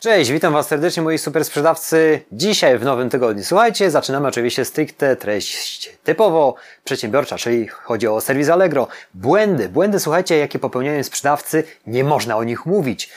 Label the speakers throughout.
Speaker 1: Cześć, witam Was serdecznie moi super sprzedawcy. Dzisiaj w nowym tygodniu. Słuchajcie, zaczynamy oczywiście stricte treść typowo przedsiębiorcza, czyli chodzi o serwis Allegro. Błędy, błędy słuchajcie, jakie popełniają sprzedawcy, nie można o nich mówić.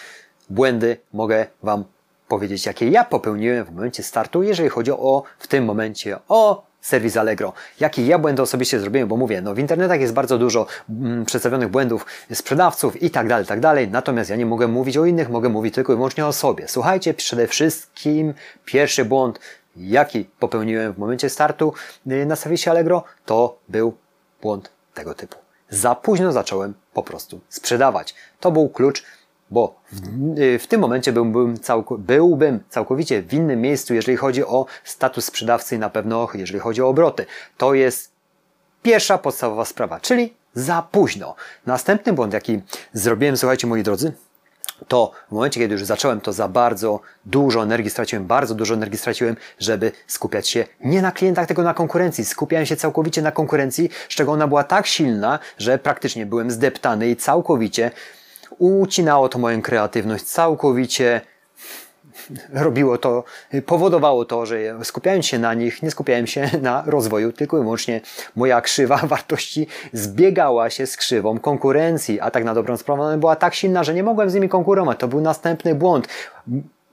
Speaker 1: Błędy mogę Wam powiedzieć, jakie ja popełniłem w momencie startu, jeżeli chodzi o w tym momencie o serwis Allegro. Jakie ja błędy osobiście zrobiłem, bo mówię, no w internetach jest bardzo dużo mm, przedstawionych błędów sprzedawców i tak dalej, tak dalej. Natomiast ja nie mogę mówić o innych, mogę mówić tylko i wyłącznie o sobie. Słuchajcie, przede wszystkim pierwszy błąd, jaki popełniłem w momencie startu y, na serwisie Allegro, to był błąd tego typu. Za późno zacząłem po prostu sprzedawać. To był klucz bo w, y, w, tym momencie byłbym, byłbym całkowicie w innym miejscu, jeżeli chodzi o status sprzedawcy i na pewno jeżeli chodzi o obroty. To jest pierwsza podstawowa sprawa, czyli za późno. Następny błąd, jaki zrobiłem, słuchajcie moi drodzy, to w momencie, kiedy już zacząłem, to za bardzo dużo energii straciłem, bardzo dużo energii straciłem, żeby skupiać się nie na klientach, tylko na konkurencji. Skupiałem się całkowicie na konkurencji, z czego ona była tak silna, że praktycznie byłem zdeptany i całkowicie ucinało to moją kreatywność całkowicie. Robiło to, powodowało to, że skupiając się na nich, nie skupiałem się na rozwoju, tylko i wyłącznie moja krzywa wartości zbiegała się z krzywą konkurencji, a tak na dobrą sprawę była tak silna, że nie mogłem z nimi konkurować. To był następny błąd.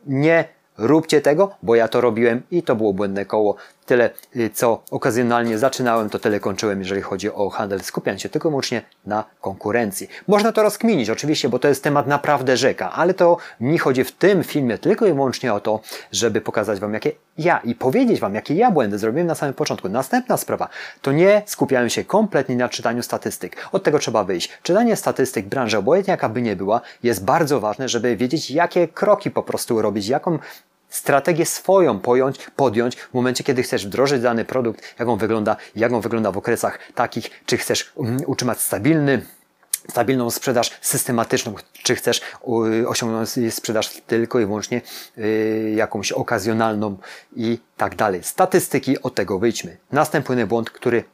Speaker 1: Nie róbcie tego, bo ja to robiłem i to było błędne koło. Tyle, y, co okazjonalnie zaczynałem, to tyle kończyłem, jeżeli chodzi o handel, skupiając się tylko i wyłącznie na konkurencji. Można to rozkminić, oczywiście, bo to jest temat naprawdę rzeka, ale to mi chodzi w tym filmie tylko i wyłącznie o to, żeby pokazać Wam, jakie ja i powiedzieć Wam, jakie ja błędy zrobiłem na samym początku. Następna sprawa, to nie skupiałem się kompletnie na czytaniu statystyk. Od tego trzeba wyjść. Czytanie statystyk branży, obojętnie jaka by nie była, jest bardzo ważne, żeby wiedzieć, jakie kroki po prostu robić, jaką strategię swoją pojąć, podjąć w momencie, kiedy chcesz wdrożyć dany produkt, jak on wygląda, jak on wygląda w okresach takich, czy chcesz um, utrzymać stabilny, stabilną sprzedaż systematyczną, czy chcesz osiągnąć sprzedaż tylko i wyłącznie y, jakąś okazjonalną i tak dalej. Statystyki, od tego wyjdźmy. Następny błąd, który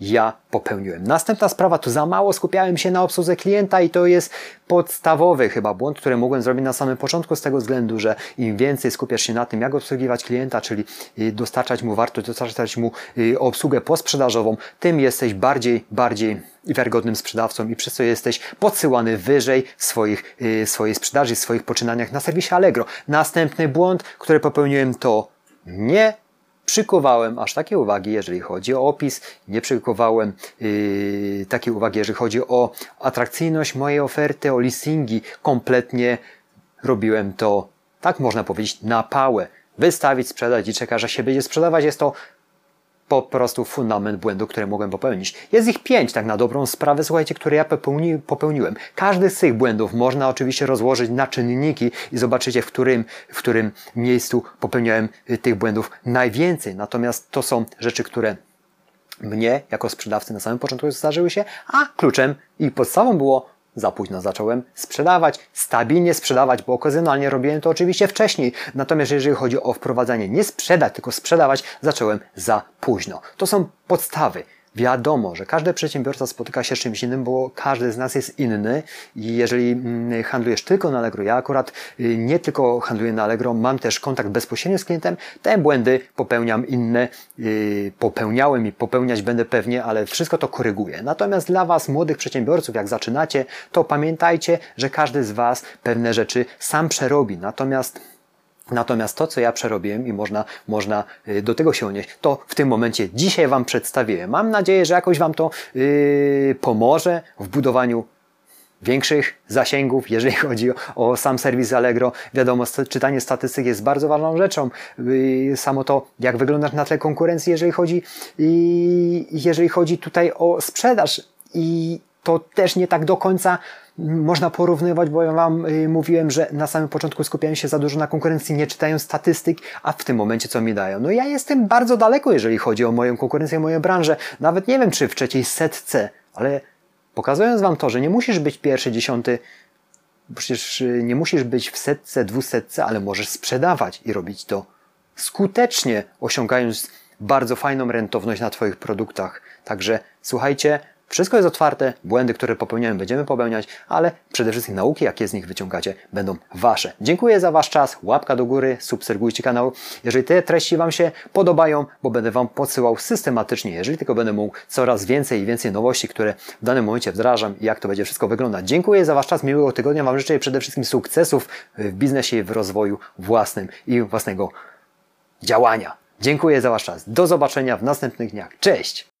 Speaker 1: ja popełniłem. Następna sprawa, to za mało skupiałem się na obsłudze klienta i to jest podstawowy chyba błąd, który mogłem zrobić na samym początku z tego względu, że im więcej skupiasz się na tym, jak obsługiwać klienta, czyli y, dostarczać mu wartość, dostarczać mu y, obsługę posprzedażową, tym jesteś bardziej, bardziej wiarygodnym sprzedawcą i przez co jesteś podsyłany wyżej w swoich, y, swojej sprzedaży, w swoich poczynaniach na serwisie Allegro. Następny błąd, który popełniłem to nie przykowałem aż takie uwagi, jeżeli chodzi o opis, nie przykowałem yy, takiej uwagi, jeżeli chodzi o atrakcyjność mojej oferty, o listingi. Kompletnie robiłem to, tak można powiedzieć, na pałę. Wystawić, sprzedać i czekać, że się będzie sprzedawać. Jest to po prostu fundament błędu, które mogłem popełnić. Jest ich pięć, tak na dobrą sprawę, słuchajcie, które ja popełni, popełniłem. Każdy z tych błędów można oczywiście rozłożyć na czynniki i zobaczycie, w którym, w którym miejscu popełniałem y, tych błędów najwięcej. Natomiast to są rzeczy, które mnie, jako sprzedawcy na samym początku zdarzyły się, a kluczem i podstawą było za późno zacząłem sprzedawać, stabilnie sprzedawać, bo okazjonalnie robiłem to oczywiście wcześniej. Natomiast jeżeli chodzi o wprowadzanie, nie sprzedać, tylko sprzedawać, zacząłem za późno. To są podstawy. Wiadomo, że każdy przedsiębiorca spotyka się z czymś innym, bo każdy z nas jest inny i jeżeli mm, handlujesz tylko na Allegro, ja akurat y, nie tylko handluję na Allegro, mam też kontakt bezpośredni z klientem, te błędy popełniam inne, y, popełniałem i popełniać będę pewnie, ale wszystko to koryguję. Natomiast dla Was, młodych przedsiębiorców, jak zaczynacie, to pamiętajcie, że każdy z Was pewne rzeczy sam przerobi. Natomiast Natomiast to, co ja przerobiłem i można, można y, do tego się odnieść, to w tym momencie dzisiaj Wam przedstawiłem. Mam nadzieję, że jakoś Wam to yy, pomoże w budowaniu większych zasięgów, jeżeli chodzi o sam serwis Allegro. Wiadomo, czytanie statystyk jest bardzo ważną rzeczą. Yy, samo to, jak wyglądasz na tle konkurencji, jeżeli chodzi, jeżeli chodzi tutaj o sprzedaż. I to też nie tak do końca można porównywać, bo ja Wam y, mówiłem, że na samym początku skupiałem się za dużo na konkurencji, nie czytając statystyk, a w tym momencie co mi dają? No ja jestem bardzo daleko, jeżeli chodzi o moją konkurencję, moją branżę. Nawet nie wiem, czy w trzeciej setce, ale pokazując Wam to, że nie musisz być pierwszy, dziesiąty, przecież y, nie musisz być w setce, dwusetce, ale możesz sprzedawać i robić to skutecznie, osiągając bardzo fajną rentowność na Twoich produktach. Także słuchajcie, Wszystko jest otwarte, błędy, które popełniamy, będziemy popełniać, ale przede wszystkim nauki, jakie z nich wyciągacie, będą Wasze. Dziękuję za Wasz czas, łapka do góry, subskrybujcie kanał, jeżeli te treści Wam się podobają, bo będę Wam podsyłał systematycznie, jeżeli tylko będę mógł coraz więcej i więcej nowości, które w danym momencie wdrażam i jak to będzie wszystko wyglądać. Dziękuję za Wasz czas, miłego tygodnia Wam życzę przede wszystkim sukcesów w biznesie i w rozwoju własnym i własnego działania. Dziękuję za Wasz czas. Do zobaczenia w następnych dniach. Cześć!